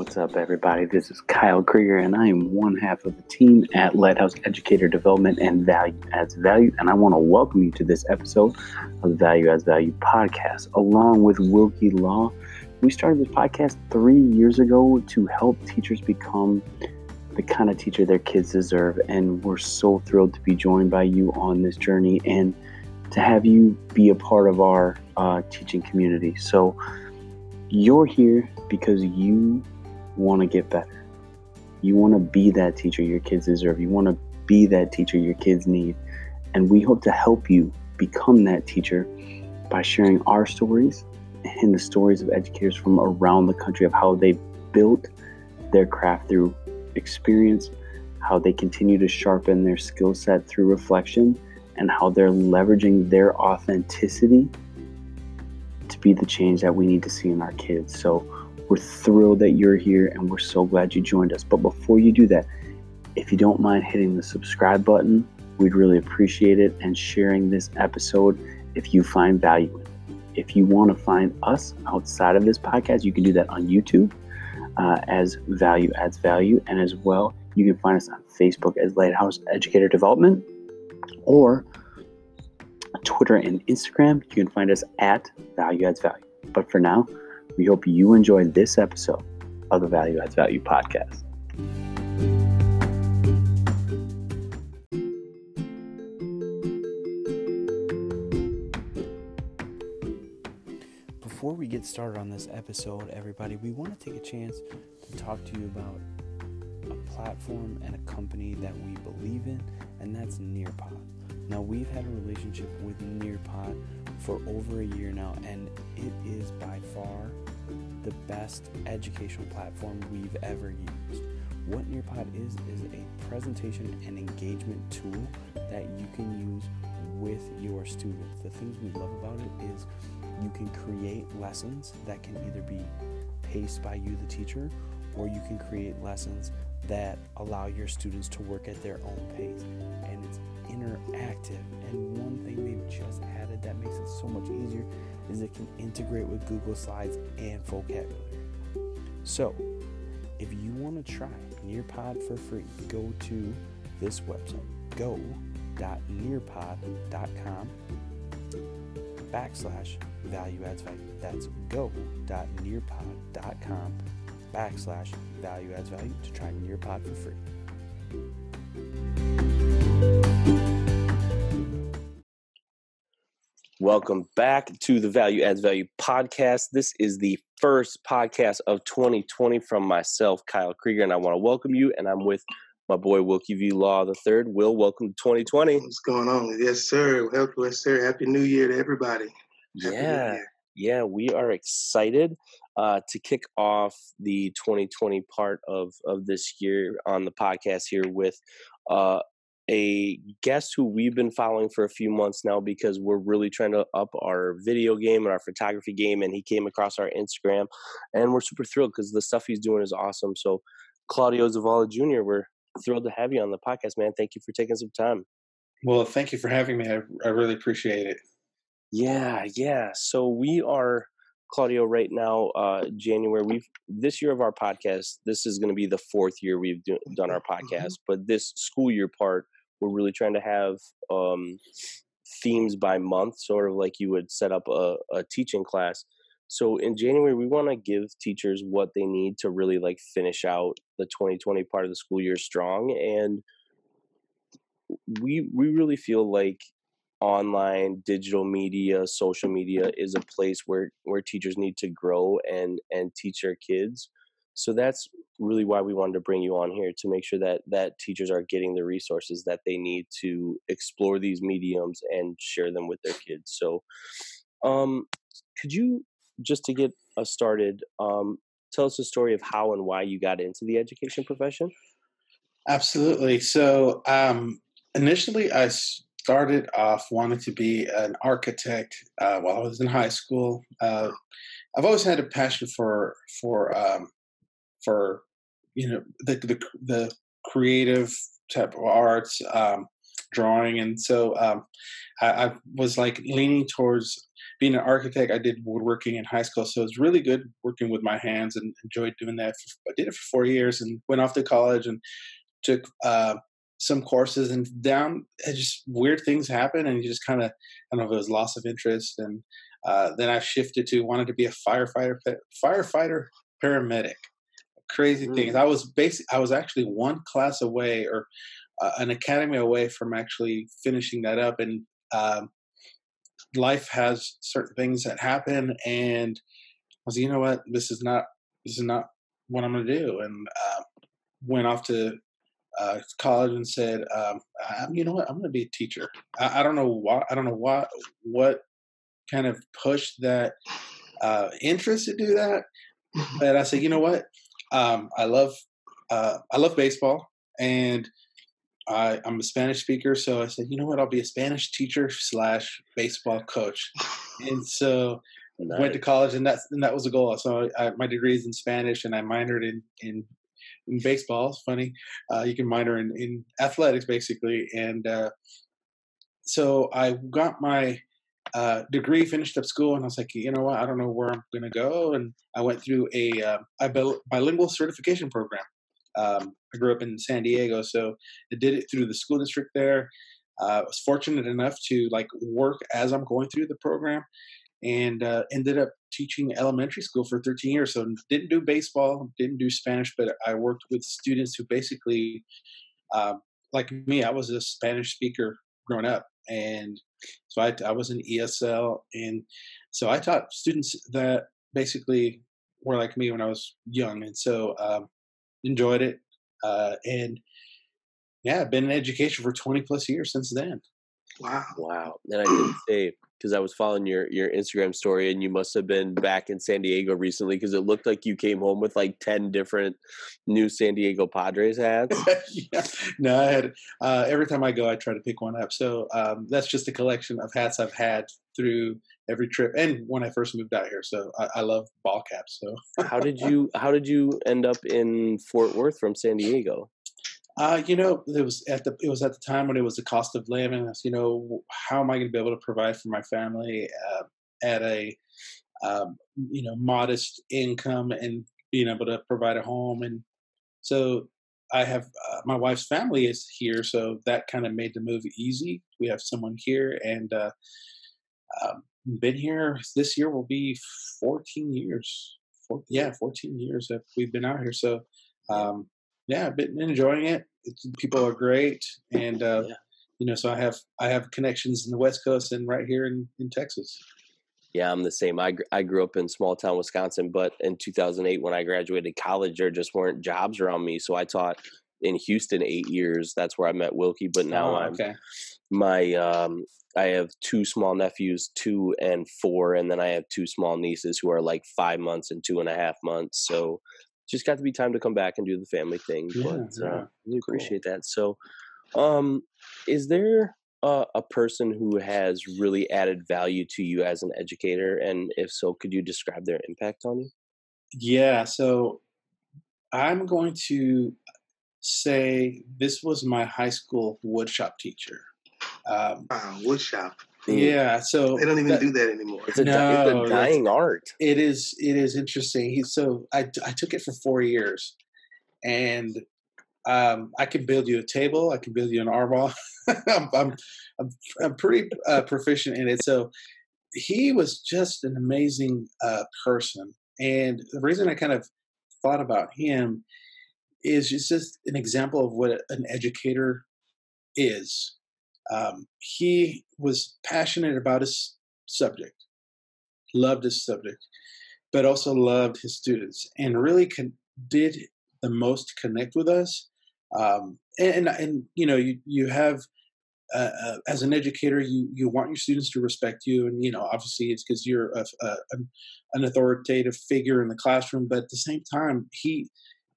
What's up, everybody? This is Kyle Krieger, and I am one half of the team at Lighthouse Educator Development and Value Adds Value. And I want to welcome you to this episode of the Value Adds Value podcast, along with Wilkie Law. We started this podcast three years ago to help teachers become the kind of teacher their kids deserve. And we're so thrilled to be joined by you on this journey and to have you be a part of our uh, teaching community. So, you're here because you want to get better. You want to be that teacher your kids deserve. You want to be that teacher your kids need. And we hope to help you become that teacher by sharing our stories and the stories of educators from around the country of how they built their craft through experience, how they continue to sharpen their skill set through reflection, and how they're leveraging their authenticity to be the change that we need to see in our kids. So we're thrilled that you're here and we're so glad you joined us. But before you do that, if you don't mind hitting the subscribe button, we'd really appreciate it and sharing this episode if you find value in it. If you want to find us outside of this podcast, you can do that on YouTube uh, as Value Adds Value. And as well, you can find us on Facebook as Lighthouse Educator Development or Twitter and Instagram. You can find us at Value Adds Value. But for now, we hope you enjoyed this episode of the Value Adds Value podcast. Before we get started on this episode, everybody, we want to take a chance to talk to you about a platform and a company that we believe in, and that's Nearpod. Now, we've had a relationship with Nearpod for over a year now, and it is by far the best educational platform we've ever used. What Nearpod is, is a presentation and engagement tool that you can use with your students. The things we love about it is you can create lessons that can either be paced by you, the teacher, or you can create lessons that allow your students to work at their own pace. And it's interactive. And just added that makes it so much easier is it can integrate with Google Slides and vocabulary. So, if you want to try Nearpod for free, go to this website, go.nearpod.com backslash value adds value. That's go.nearpod.com backslash value adds value to try Nearpod for free. Welcome back to the Value Adds Value podcast. This is the first podcast of 2020 from myself, Kyle Krieger, and I want to welcome you. And I'm with my boy Wilkie V Law the third. Will, welcome to 2020. What's going on? Yes, sir. Help, yes, sir. Happy New Year to everybody. Happy yeah, yeah, we are excited uh, to kick off the 2020 part of of this year on the podcast here with uh, a guest who we've been following for a few months now because we're really trying to up our video game and our photography game. And he came across our Instagram, and we're super thrilled because the stuff he's doing is awesome. So, Claudio Zavala Jr., we're thrilled to have you on the podcast, man. Thank you for taking some time. Well, thank you for having me. I, I really appreciate it. Yeah, yeah. So we are Claudio right now. Uh, January. We've this year of our podcast. This is going to be the fourth year we've do, done our mm-hmm. podcast. But this school year part, we're really trying to have um, themes by month, sort of like you would set up a, a teaching class. So in January, we want to give teachers what they need to really like finish out the 2020 part of the school year strong. And we we really feel like online digital media social media is a place where where teachers need to grow and and teach their kids so that's really why we wanted to bring you on here to make sure that that teachers are getting the resources that they need to explore these mediums and share them with their kids. So um could you just to get us started um tell us the story of how and why you got into the education profession? Absolutely. So um initially i started off wanting to be an architect uh, while I was in high school. Uh, I've always had a passion for for um, for you know the, the, the creative type of arts, um, drawing, and so um, I, I, was like leaning towards being an architect, I did woodworking in high school, so it was really good working with my hands and enjoyed doing that. I did it for four years and went off to college and took uh, some courses and down just weird things happen and you just kind of I don't know if it was loss of interest and uh, then I shifted to wanted to be a firefighter firefighter paramedic crazy mm. things I was basic I was actually one class away or uh, an academy away from actually finishing that up and um, life has certain things that happen and I was you know what this is not this is not what I'm gonna do and uh, went off to uh, college and said, um, you know what, I'm going to be a teacher. I, I, don't know why. I don't know why. What kind of pushed that uh, interest to do that? Mm-hmm. But I said, you know what, um, I love uh, I love baseball, and I, am a Spanish speaker. So I said, you know what, I'll be a Spanish teacher slash baseball coach. And so nice. went to college, and that's and that was a goal. So I, my degree is in Spanish, and I minored in in in baseball. It's funny. Uh, you can minor in, in athletics basically. And uh, so I got my uh, degree, finished up school, and I was like, you know what? I don't know where I'm going to go. And I went through a, uh, a bilingual certification program. Um, I grew up in San Diego, so I did it through the school district there. Uh, I was fortunate enough to like work as I'm going through the program, and uh, ended up teaching elementary school for 13 years. So didn't do baseball, didn't do Spanish, but I worked with students who basically, uh, like me, I was a Spanish speaker growing up, and so I, I was in ESL, and so I taught students that basically were like me when I was young, and so um, enjoyed it, uh, and yeah, been in education for 20 plus years since then. Wow. Wow. And I didn't say because I was following your your Instagram story, and you must have been back in San Diego recently because it looked like you came home with like ten different new San Diego Padres hats. yeah. No, I had uh, every time I go, I try to pick one up. So um, that's just a collection of hats I've had through every trip, and when I first moved out here. So I, I love ball caps. So how did you how did you end up in Fort Worth from San Diego? Uh, you know, it was at the it was at the time when it was the cost of living. You know, how am I going to be able to provide for my family uh, at a um, you know modest income and being able to provide a home? And so I have uh, my wife's family is here, so that kind of made the move easy. We have someone here, and uh, um, been here this year will be 14 years. Four, yeah, 14 years that we've been out here. So. Um, yeah, I've been enjoying it. It's, people are great, and uh, yeah. you know, so I have I have connections in the West Coast and right here in in Texas. Yeah, I'm the same. I I grew up in small town Wisconsin, but in 2008 when I graduated college, there just weren't jobs around me, so I taught in Houston eight years. That's where I met Wilkie. But now oh, I'm okay. my um, I have two small nephews, two and four, and then I have two small nieces who are like five months and two and a half months. So just got to be time to come back and do the family thing. Yeah, but yeah. Uh, we appreciate cool. that. So, um, is there a, a person who has really added value to you as an educator? And if so, could you describe their impact on you? Yeah. So, I'm going to say this was my high school woodshop teacher. Um, wow, woodshop. Yeah, so they don't even that, do that anymore. It's a, no, it's a dying art. It is. It is interesting. He, so I, I took it for four years, and um, I can build you a table. I can build you an armor. I'm, I'm, I'm, I'm pretty uh, proficient in it. So he was just an amazing uh, person, and the reason I kind of thought about him is just an example of what an educator is um, he was passionate about his subject, loved his subject, but also loved his students, and really con- did the most connect with us. Um, and, and, and you know you you have uh, uh, as an educator you you want your students to respect you, and you know obviously it's because you're a, a, an authoritative figure in the classroom, but at the same time he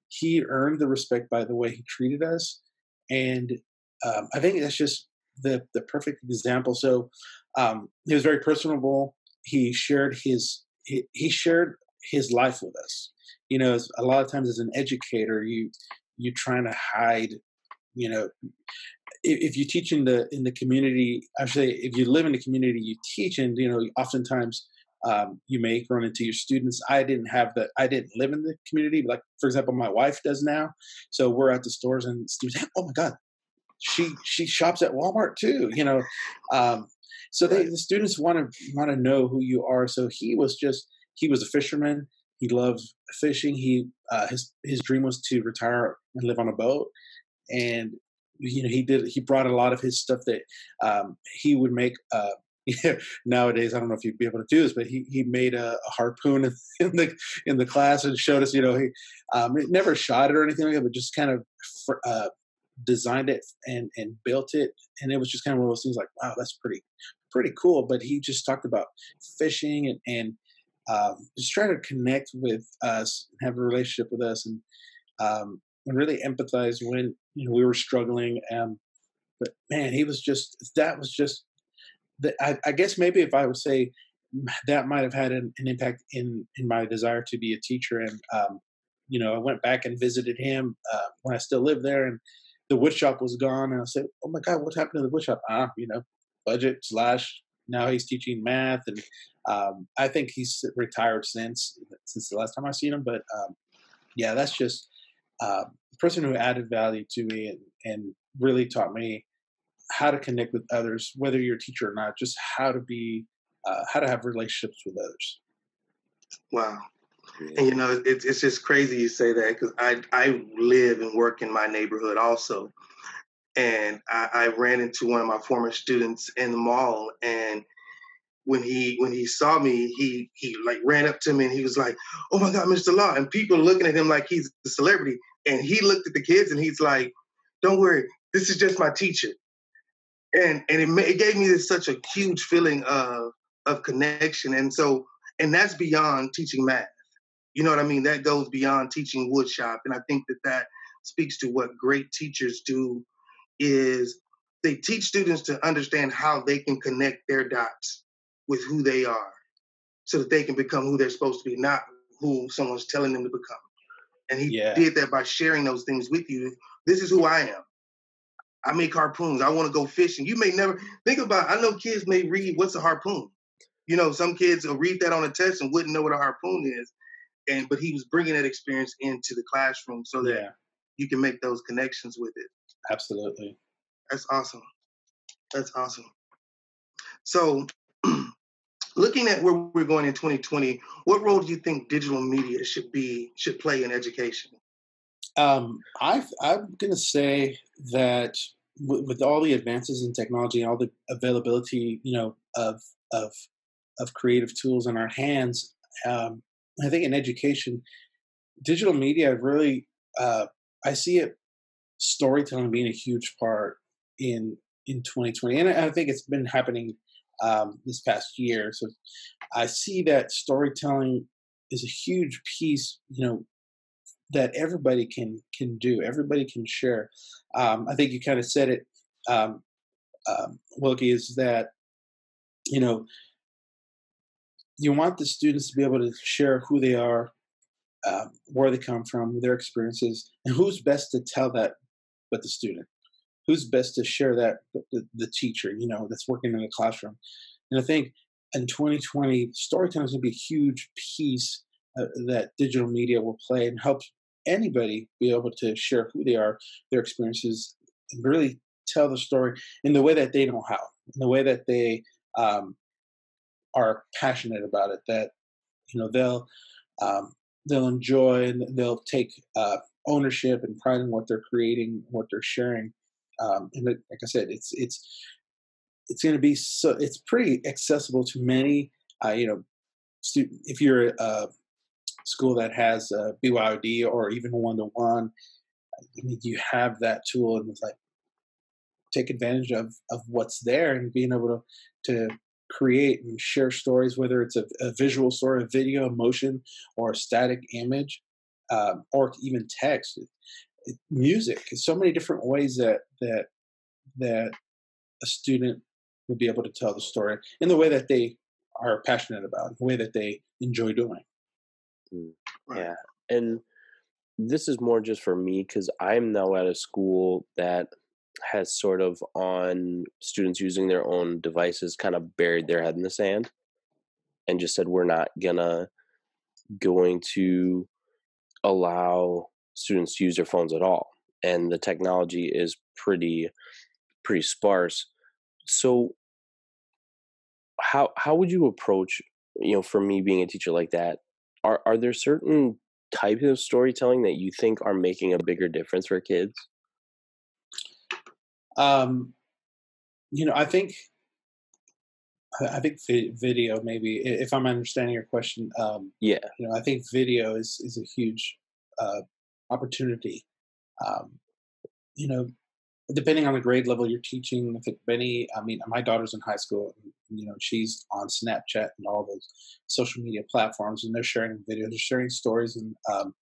he earned the respect by the way he treated us, and um, I think that's just the the perfect example. So um, he was very personable. He shared his he, he shared his life with us. You know, a lot of times as an educator, you you trying to hide. You know, if you teach in the in the community, actually, if you live in the community you teach and you know, oftentimes um, you may run into your students. I didn't have that. I didn't live in the community. Like for example, my wife does now. So we're at the stores and students. Oh my god, she she shops at Walmart too. You know, um, so they, the students want to want to know who you are. So he was just he was a fisherman. He loved fishing. He uh, his his dream was to retire and live on a boat. And you know he did he brought a lot of his stuff that um, he would make. Uh, nowadays, I don't know if you'd be able to do this, but he, he made a, a harpoon in the in the class and showed us. You know, he um, never shot it or anything like that, but just kind of uh, designed it and and built it and it was just kind of one of those things like wow that's pretty pretty cool. But he just talked about fishing and and um, just trying to connect with us have a relationship with us and um, and really empathize when you know we were struggling um but man he was just that was just the, I, I guess maybe if i would say that might have had an, an, impact in in my desire to be a teacher and um, you know i went back and visited him uh, when i still lived there and the wood shop was gone, and I said, "Oh my God, what happened to the wood shop?" Ah, you know, budget slash. Now he's teaching math, and um, I think he's retired since since the last time I've seen him. But um, yeah, that's just uh, the person who added value to me and, and really taught me how to connect with others, whether you're a teacher or not. Just how to be, uh, how to have relationships with others. Wow, and you know, it's it's just crazy you say that because I I live and work in my neighborhood also, and I, I ran into one of my former students in the mall, and when he when he saw me, he he like ran up to me and he was like, "Oh my God, Mr. Law!" And people looking at him like he's a celebrity, and he looked at the kids and he's like, "Don't worry, this is just my teacher," and and it, it gave me this such a huge feeling of of connection, and so and that's beyond teaching math. You know what I mean? That goes beyond teaching woodshop, and I think that that speaks to what great teachers do is they teach students to understand how they can connect their dots with who they are so that they can become who they're supposed to be, not who someone's telling them to become. And he yeah. did that by sharing those things with you. This is who I am. I make harpoons. I want to go fishing. You may never think about. I know kids may read what's a harpoon. You know, some kids will read that on a test and wouldn't know what a harpoon is and but he was bringing that experience into the classroom so that yeah. you can make those connections with it. Absolutely. That's awesome. That's awesome. So, looking at where we're going in 2020, what role do you think digital media should be should play in education? Um, I, I'm going to say that with, with, all the advances in technology and all the availability, you know, of of of creative tools in our hands, um, I think in education, digital media really, uh, I see it storytelling being a huge part in in 2020, and I think it's been happening um, this past year. So I see that storytelling is a huge piece, you know, that everybody can can do. Everybody can share. Um, I think you kind of said it, um, um, Wilkie, is that you know you want the students to be able to share who they are, um, where they come from, their experiences, and who's best to tell that but the student. Who's best to share that the, the teacher, you know, that's working in the classroom. And I think in 2020, storytelling is going to be a huge piece uh, that digital media will play and help anybody be able to share who they are, their experiences, and really tell the story in the way that they know how, in the way that they um, are passionate about it that you know they'll um, they'll enjoy and they'll take uh, ownership and pride in what they're creating, what they're sharing. Um, and like I said, it's it's it's going to be so it's pretty accessible to many. Uh, you know, student, if you're a school that has a BYOD or even one to one, you have that tool and it's like take advantage of of what's there and being able to to create and share stories, whether it's a, a visual story, a video, a motion, or a static image, um, or even text, it, it, music. So many different ways that that that a student will be able to tell the story in the way that they are passionate about, the way that they enjoy doing. Mm, yeah, and this is more just for me because I'm now at a school that has sort of on students using their own devices kind of buried their head in the sand and just said we're not gonna going to allow students to use their phones at all. And the technology is pretty pretty sparse. So how how would you approach you know for me being a teacher like that are are there certain types of storytelling that you think are making a bigger difference for kids um you know i think i think video maybe if i'm understanding your question um yeah you know i think video is is a huge uh opportunity um you know depending on the grade level you're teaching, I think many, I mean, my daughter's in high school, and, you know, she's on Snapchat and all those social media platforms, and they're sharing videos, they're sharing stories, and um,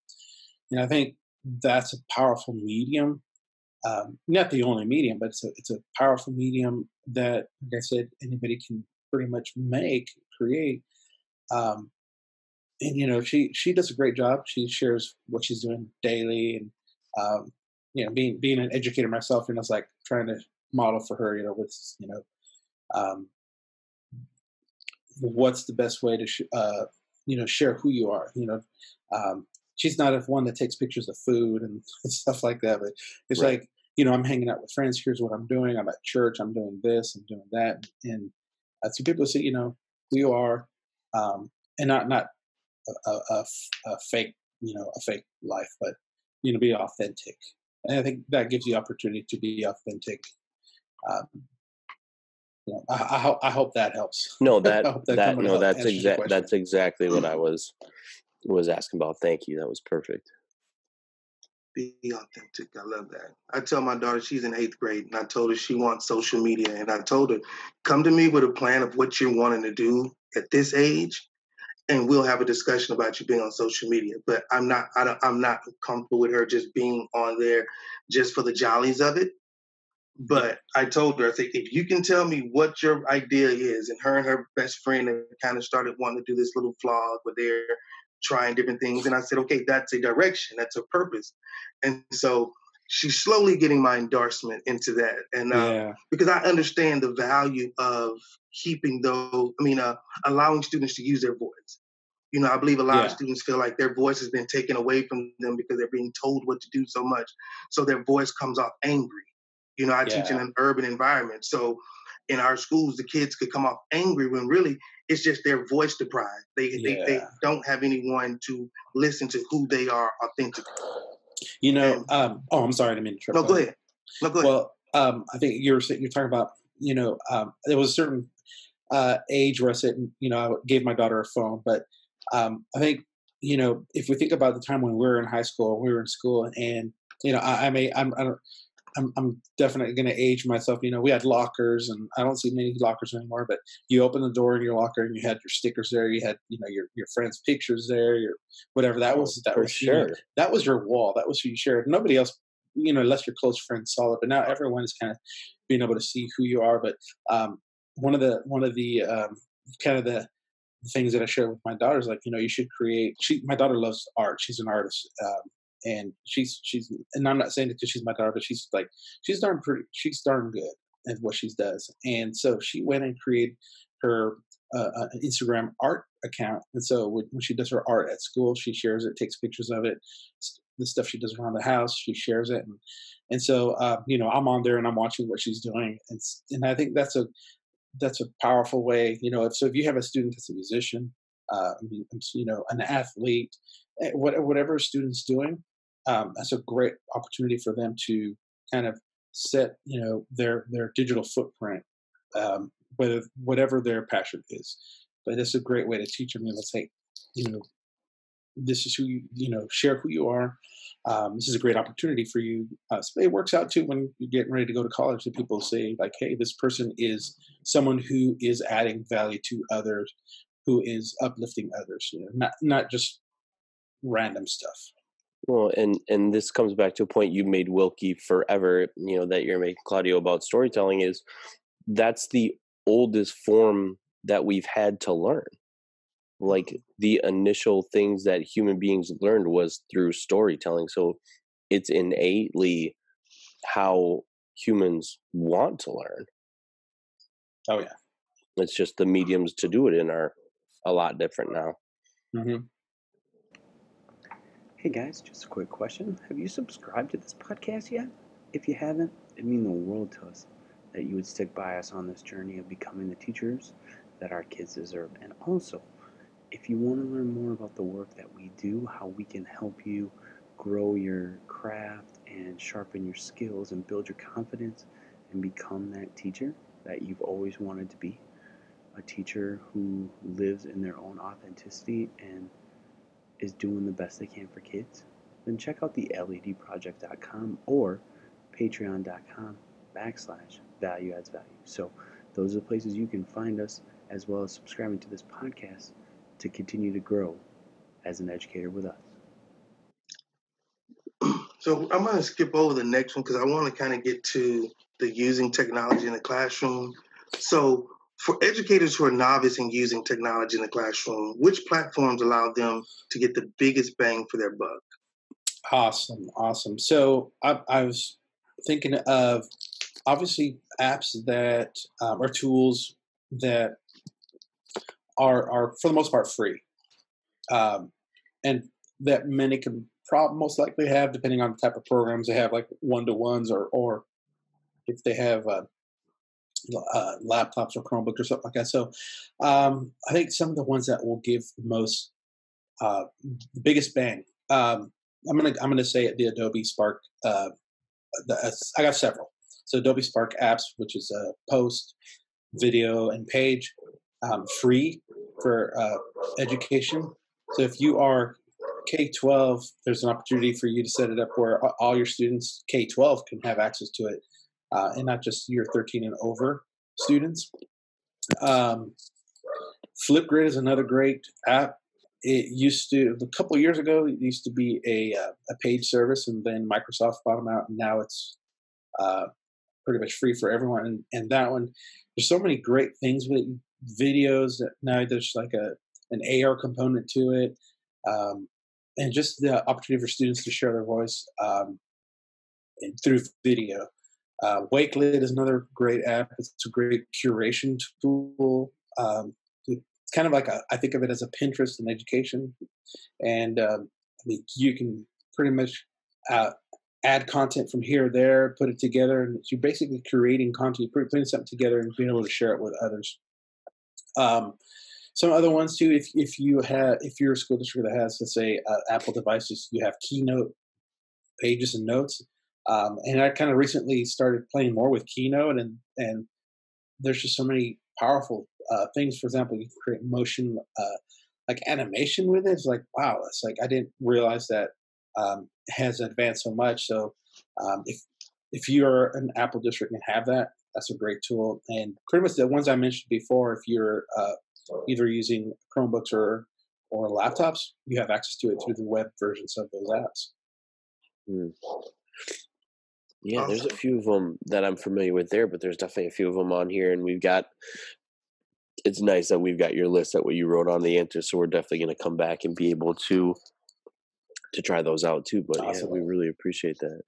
you know, I think that's a powerful medium. Um, not the only medium, but it's a it's a powerful medium that, like I said, anybody can pretty much make, create. Um, and you know, she she does a great job. She shares what she's doing daily, and um, you know, being being an educator myself, and I was like trying to model for her, you know, with you know, um, what's the best way to sh- uh, you know share who you are. You know, um, she's not one that takes pictures of food and stuff like that, but it's right. like you know, I'm hanging out with friends. Here's what I'm doing. I'm at church. I'm doing this. I'm doing that, and uh, so people say, you know, who you are, um, and not not a, a, a fake, you know, a fake life, but you know, be authentic and I think that gives you opportunity to be authentic. Um, you know, I, I, hope I hope that helps. No, that that, that no, that's exactly that's exactly what I was was asking about. Thank you. That was perfect. Be authentic. I love that. I tell my daughter she's in eighth grade, and I told her she wants social media, and I told her, come to me with a plan of what you're wanting to do at this age, and we'll have a discussion about you being on social media. But I'm not I don't, I'm not comfortable with her just being on there just for the jollies of it. But I told her, I said, if you can tell me what your idea is, and her and her best friend kind of started wanting to do this little vlog where they're trying different things, and I said, okay, that's a direction, that's a purpose, and so she's slowly getting my endorsement into that, and uh, yeah. because I understand the value of keeping those, I mean, uh, allowing students to use their voice. You know, I believe a lot yeah. of students feel like their voice has been taken away from them because they're being told what to do so much. So their voice comes off angry. You know, I yeah. teach in an urban environment. So in our schools, the kids could come off angry when really it's just their voice deprived. They, yeah. they, they don't have anyone to listen to who they are authentically. You know, and, um, oh, I'm sorry, I didn't No, go ahead. No, go ahead. Well, um, I think you're you're talking about, you know, um, there was a certain uh, age where I said, you know, I gave my daughter a phone, but um, I think you know if we think about the time when we were in high school, we were in school, and you know, I, I may I'm I I'm, I'm definitely going to age myself. You know, we had lockers, and I don't see many lockers anymore. But you open the door in your locker, and you had your stickers there. You had, you know, your your friends' pictures there. Your whatever that oh, was. That was sure. You know, that was your wall. That was who you shared. Nobody else, you know, unless your close friends saw it. But now everyone is kind of being able to see who you are. But um, one of the one of the um, kind of the things that I share with my daughters, like you know, you should create. She, my daughter loves art. She's an artist, um, and she's she's. And I'm not saying it because she's my daughter, but she's like she's darn pretty. She's darn good at what she does. And so she went and created her uh, uh Instagram art account. And so when she does her art at school, she shares it, takes pictures of it. The stuff she does around the house, she shares it, and and so uh, you know I'm on there and I'm watching what she's doing, and and I think that's a that's a powerful way. You know, if, so if you have a student that's a musician, uh, you know, an athlete, eh, whatever a student's doing, um, that's a great opportunity for them to kind of set, you know, their their digital footprint, um, whether whatever their passion is. But it's a great way to teach them. You know, say, you know, this is who you, you know, share who you are, um, this is a great opportunity for you. Uh, it works out too when you're getting ready to go to college that people say like, hey, this person is someone who is adding value to others, who is uplifting others. You know, not not just random stuff. Well, and and this comes back to a point you made, Wilkie, forever. You know that you're making Claudio about storytelling is that's the oldest form that we've had to learn like the initial things that human beings learned was through storytelling so it's innately how humans want to learn. Oh yeah, it's just the mediums to do it in are a lot different now. Mm-hmm. Hey guys, just a quick question. Have you subscribed to this podcast yet? If you haven't, it'd mean the world to us that you would stick by us on this journey of becoming the teachers that our kids deserve. And also, if you want to learn more about the work that we do, how we can help you grow your craft and sharpen your skills and build your confidence and become that teacher that you've always wanted to be, a teacher who lives in their own authenticity and is doing the best they can for kids, then check out the ledproject.com or patreon.com backslash value adds value. So those are the places you can find us as well as subscribing to this podcast to continue to grow as an educator with us. So I'm going to skip over the next one because I want to kind of get to the using technology in the classroom. So for educators who are novice in using technology in the classroom, which platforms allow them to get the biggest bang for their buck? Awesome, awesome. So I, I was thinking of obviously apps that um, are tools that are are for the most part free, um, and that many can probably most likely have, depending on the type of programs they have, like one to ones, or or if they have uh, uh, laptops or Chromebooks or something like that. So um, I think some of the ones that will give the most uh, the biggest bang. Um, I'm gonna I'm gonna say the Adobe Spark. Uh, the, I got several. So Adobe Spark apps, which is a post, video, and page, um, free for uh, education. So if you are K-12, there's an opportunity for you to set it up where all your students K-12 can have access to it, uh, and not just your 13 and over students. Um, Flipgrid is another great app. It used to a couple years ago. It used to be a uh, a paid service, and then Microsoft bought them out, and now it's uh, pretty much free for everyone. And, and that one, there's so many great things with videos. That now there's like a an AR component to it, um, and just the opportunity for students to share their voice um, through video. Uh, Wakelet is another great app. It's a great curation tool. Um, it's kind of like a, I think of it as a Pinterest in education, and um, I mean you can pretty much uh, add content from here or there, put it together, and you're basically creating content, you're putting something together, and being able to share it with others. Um, some other ones too. If if you have if you're a school district that has let's say uh, Apple devices, you have Keynote pages and notes. Um, and I kind of recently started playing more with Keynote, and and there's just so many powerful uh, things. For example, you can create motion uh, like animation with it. It's like wow, it's like I didn't realize that um, has advanced so much. So um, if if you're an Apple district and have that, that's a great tool. And pretty much the ones I mentioned before, if you're uh, either using Chromebooks or or laptops, you have access to it through the web versions of those apps. Mm. Yeah, there's a few of them that I'm familiar with there, but there's definitely a few of them on here, and we've got. It's nice that we've got your list that what you wrote on the answer, so we're definitely going to come back and be able to to try those out too. But awesome. yeah, we really appreciate that.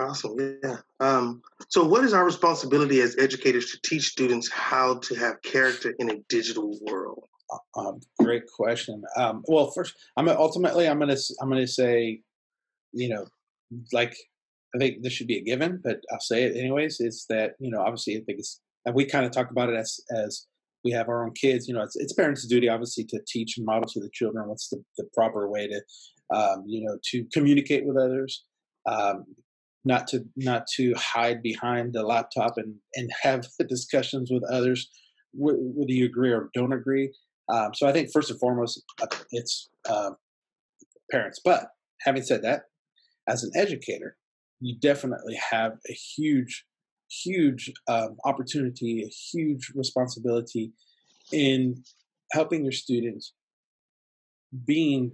Awesome. Yeah. Um, so, what is our responsibility as educators to teach students how to have character in a digital world? Um, great question. Um, well, first, I'm ultimately I'm gonna I'm gonna say, you know, like I think this should be a given, but I'll say it anyways. Is that you know obviously I think it's and we kind of talk about it as as we have our own kids. You know, it's, it's parents' duty obviously to teach and model to the children what's the, the proper way to um, you know to communicate with others. Um, not to not to hide behind the laptop and and have discussions with others whether you agree or don't agree um, so i think first and foremost uh, it's uh, parents but having said that as an educator you definitely have a huge huge um, opportunity a huge responsibility in helping your students being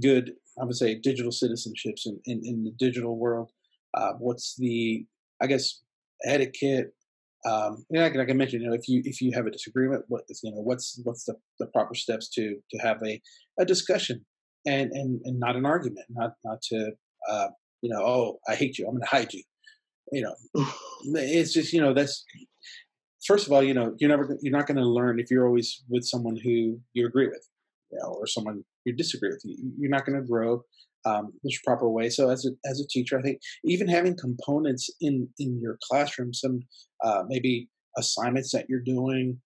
good i would say digital citizenships in, in, in the digital world uh, what's the I guess etiquette. Um, know, like, like I mentioned, you know, if you if you have a disagreement, what is you know what's what's the, the proper steps to to have a, a discussion and and and not an argument, not not to uh, you know oh I hate you I'm going to hide you. you know, it's just you know that's first of all, you know, you're never you're not going to learn if you're always with someone who you agree with, you know, or someone you disagree with. You're not going to grow. Um, a proper way. So as a as a teacher, I think even having components in in your classroom, some uh, maybe assignments that you're doing,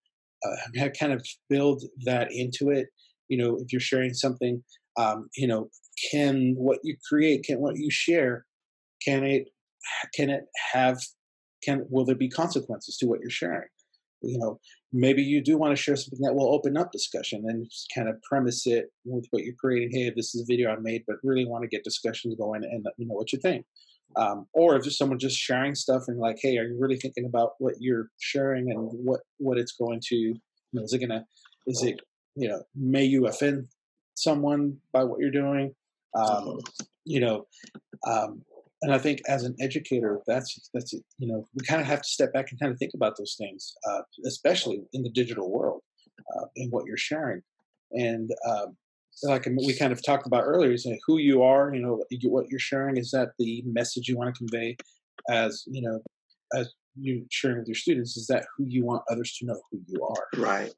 uh, kind of build that into it. You know, if you're sharing something, um, you know, can what you create, can what you share, can it can it have can will there be consequences to what you're sharing? You know, maybe you do want to share something that will open up discussion and kind of premise it with what you're creating. Hey, this is a video I made, but really want to get discussions going and let me know what you think. Um, or if just someone just sharing stuff and like, hey, are you really thinking about what you're sharing and what what it's going to? You know, is it gonna? Is it you know? May you offend someone by what you're doing? Um, you know, um, and I think as an educator, that's that's you know we kind of have to step back and kind of think about those things, uh, especially in the digital world, uh, in what you're sharing, and um, like we kind of talked about earlier, is who you are, you know, what you're sharing. Is that the message you want to convey, as you know, as you sharing with your students? Is that who you want others to know who you are? Right.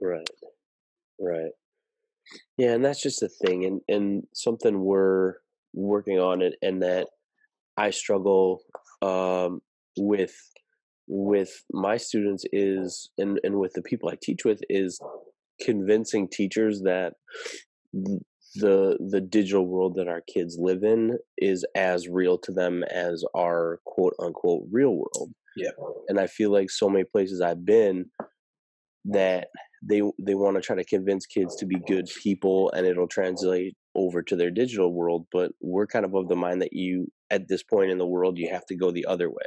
Right. Right. Yeah, and that's just the thing, and and something we're working on it and that I struggle um, with with my students is and and with the people I teach with is convincing teachers that the the digital world that our kids live in is as real to them as our quote unquote real world. Yeah. And I feel like so many places I've been that they they want to try to convince kids to be good people and it'll translate over to their digital world but we're kind of of the mind that you at this point in the world you have to go the other way.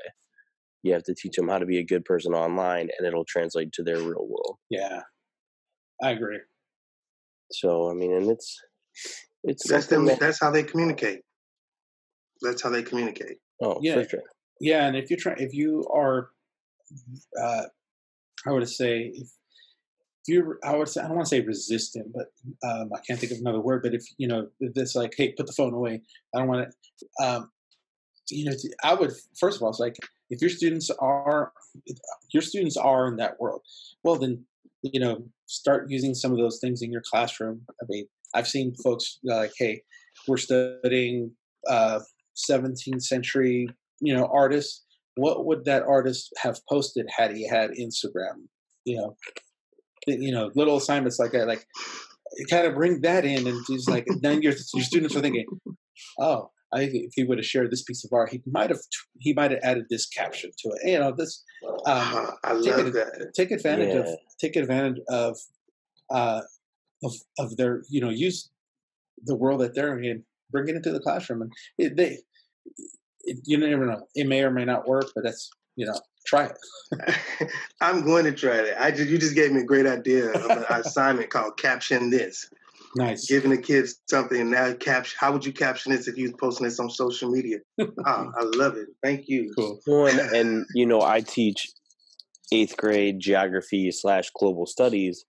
You have to teach them how to be a good person online and it'll translate to their real world. Yeah. I agree. So i mean and it's it's that's them that, that's how they communicate. That's how they communicate. Oh yeah. sure. yeah and if you try if you are uh i would say if you I would say I don't want to say resistant, but um, I can't think of another word. But if you know, this like, hey, put the phone away. I don't want to. Um, you know, I would first of all, it's like if your students are your students are in that world, well then you know start using some of those things in your classroom. I mean, I've seen folks like, hey, we're studying uh, 17th century, you know, artists. What would that artist have posted had he had Instagram? You know, you know, little assignments like that, like kind of bring that in, and just like then your your students are thinking, oh, I if he would have shared this piece of art, he might have he might have added this caption to it. You know, this. Um, I love that. Take advantage yeah. of take advantage of uh, of of their you know use the world that they're in, bring it into the classroom, and it, they. It, you never know. It may or may not work, but that's you know try it. I'm going to try it. I just you just gave me a great idea of an assignment called caption this. Nice. Giving the kids something now caption how would you caption this if you was posting this on social media? oh, I love it. Thank you. Cool. Well, and, and you know, I teach eighth grade geography slash global studies.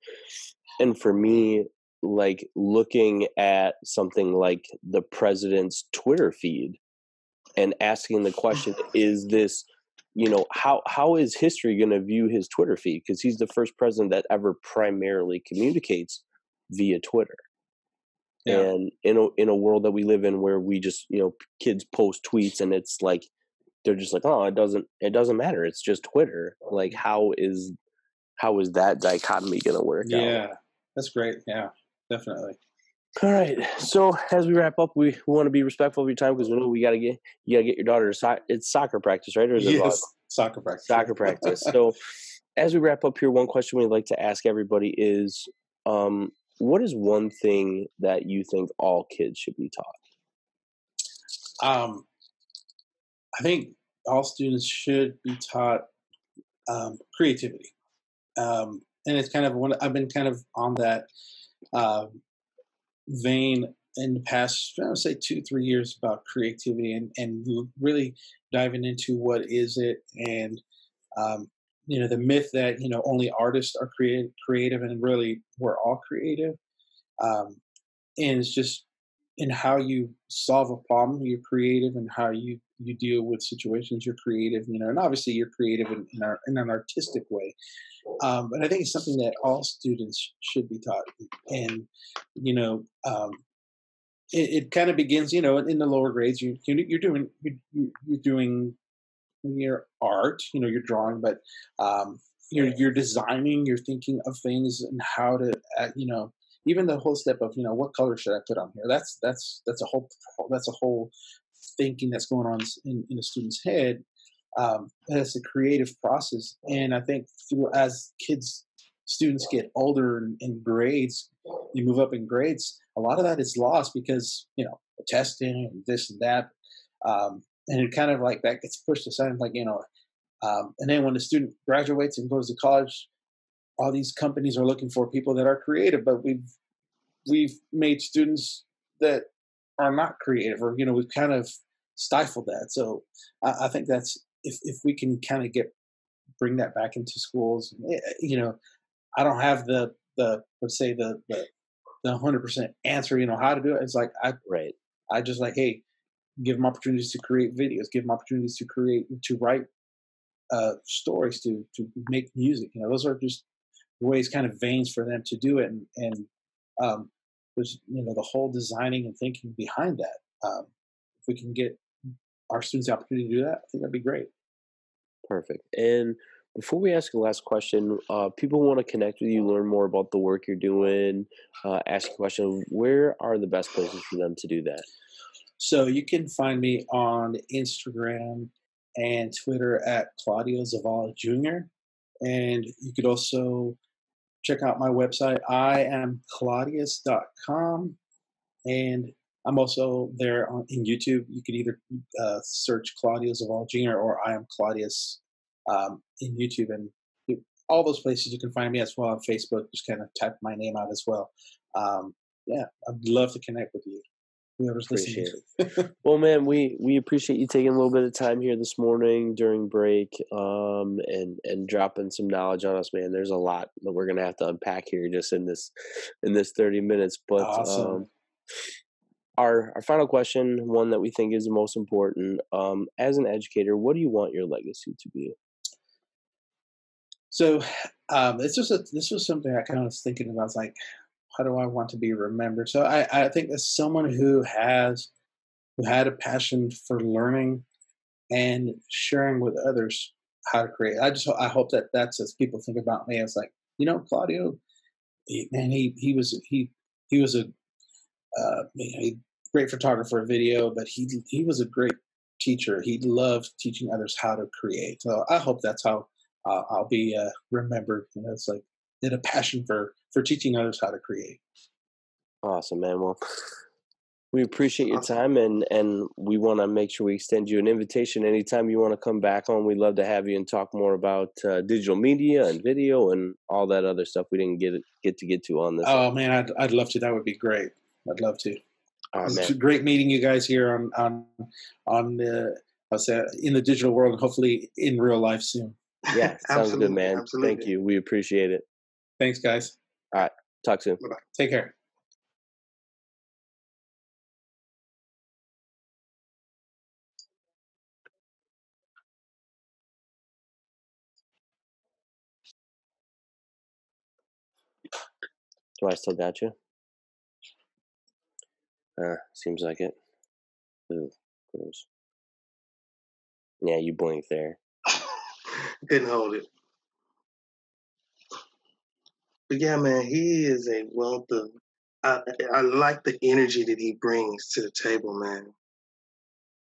And for me, like looking at something like the president's Twitter feed and asking the question, is this you know how how is history going to view his twitter feed? Because he's the first president that ever primarily communicates via twitter. Yeah. and in a in a world that we live in where we just you know kids post tweets and it's like they're just like oh it doesn't it doesn't matter. It's just twitter. Like mm. how is how is that dichotomy going to work out? yeah. Out? that's great. Yeah. Definitely all right. So as we wrap up, we, want to be respectful of your time because we know we got to get you got to get your daughter to so- it's soccer practice, right? Or is it yes, soccer practice? Soccer practice. so as we wrap up here, one question we'd like to ask everybody is, um, what is one thing that you think all kids should be taught? Um, I think all students should be taught um, creativity, um, and it's kind of one. I've been kind of on that. Uh, vein in the past, I would say two, three years about creativity and, and really diving into what is it and, um, you know, the myth that, you know, only artists are creative, creative and really we're all creative. Um, and it's just in how you solve a problem, you're creative and how you you deal with situations. You're creative, you know, and obviously you're creative in, in, our, in an artistic way. Um, but I think it's something that all students should be taught. And you know, um, it, it kind of begins, you know, in the lower grades. You, you are doing you, you're doing your art, you know, you're drawing, but um, you're you're designing. You're thinking of things and how to, uh, you know, even the whole step of you know what color should I put on here. That's that's that's a whole that's a whole thinking that's going on in, in a student's head. Um, it's a creative process, and I think through as kids, students get older in, in grades, you move up in grades. A lot of that is lost because you know testing and this and that, um, and it kind of like that gets pushed aside. Like you know, um, and then when the student graduates and goes to college, all these companies are looking for people that are creative, but we've we've made students that are not creative, or you know, we've kind of stifled that. So I, I think that's if if we can kind of get bring that back into schools, eh, eh, you know, I don't have the the let's say the the the hundred percent answer, you know, how to do it. It's like I right. I just like, hey, give them opportunities to create videos, give them opportunities to create to write uh, stories, to to make music. You know, those are just ways, kind of veins for them to do it, and and um, there's you know the whole designing and thinking behind that. Um, if we can get our students the opportunity to do that, I think that'd be great. Perfect. And before we ask the last question, uh, people want to connect with you, learn more about the work you're doing, uh, ask a question. Where are the best places for them to do that? So you can find me on Instagram and Twitter at Claudio Zavala Jr. And you could also check out my website, I am Claudius.com. And I'm also there on, in YouTube. You can either uh, search Zavala Jr. or I am Claudius um, in YouTube. And all those places you can find me as well on Facebook. Just kind of type my name out as well. Um, yeah, I'd love to connect with you whoever's appreciate listening. well, man, we we appreciate you taking a little bit of time here this morning during break, um, and and dropping some knowledge on us, man. There's a lot that we're gonna have to unpack here just in this in this 30 minutes. But awesome. um, our our final question, one that we think is the most important, um, as an educator, what do you want your legacy to be? So um, this was a, this was something I kind of was thinking about. It's like how do I want to be remembered? So I, I think as someone who has who had a passion for learning and sharing with others how to create. I just I hope that that's as people think about me as like you know Claudio, he, man he he was he he was a uh, great photographer video, but he he was a great teacher. He loved teaching others how to create. So I hope that's how uh, I'll be uh, remembered. You know, it's like did a passion for for teaching others how to create. Awesome, man. Well, we appreciate your time and and we want to make sure we extend you an invitation anytime you want to come back on. We'd love to have you and talk more about uh, digital media and video and all that other stuff we didn't get get to get to on this. Oh man, I'd I'd love to. That would be great. I'd love to. Oh, it's great meeting you guys here on on on the I'll say in the digital world and hopefully in real life soon. Yeah, sounds good, man. Absolutely. Thank you. We appreciate it. Thanks, guys. All right. Talk soon. Bye-bye. Take care. Do I still got you? Uh, seems like it. Ooh, gross. Yeah, you blinked there. Couldn't hold it. But yeah, man, he is a wealth of. I, I like the energy that he brings to the table, man.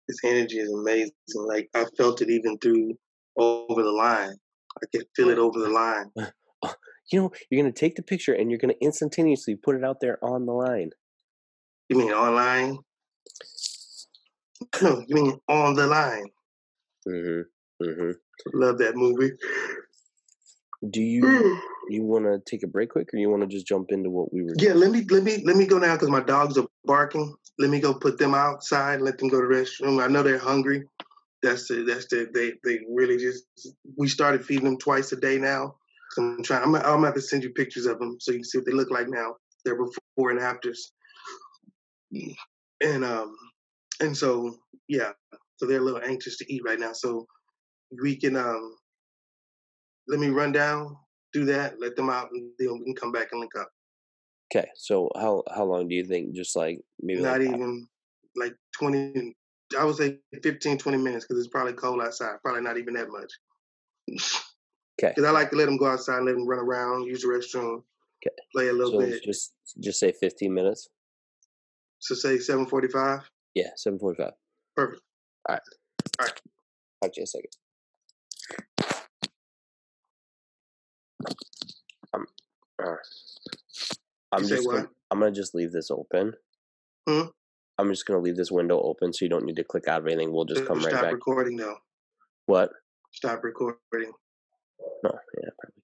His energy is amazing. Like I felt it even through over the line. I could feel it over the line. You know, you're gonna take the picture and you're gonna instantaneously put it out there on the line. You mean online? No, you mean on the line. Mm-hmm. Mm-hmm. Love that movie. Do you you want to take a break quick, or you want to just jump into what we were? Yeah, doing? let me let me let me go now because my dogs are barking. Let me go put them outside. Let them go to the restroom. I know they're hungry. That's the that's the they they really just we started feeding them twice a day now. So I'm trying. I'm, I'm gonna have to send you pictures of them so you can see what they look like now. They're before and afters. And um and so yeah, so they're a little anxious to eat right now. So we can um let me run down, do that, let them out, and then we can come back and link up. Okay, so how how long do you think? Just like maybe Not like even like 20, I would say 15, 20 minutes because it's probably cold outside. Probably not even that much. Okay. Because I like to let them go outside and let them run around, use the restroom, Okay. play a little so bit. just just say fifteen minutes. So say 7:45. Yeah, seven forty five. Perfect. Talk to you in a second. All right. I'm You just gonna, I'm gonna just leave this open. Hmm? I'm just gonna leave this window open so you don't need to click out of anything. We'll just come right back. Stop recording though. What? Stop recording. No, yeah, probably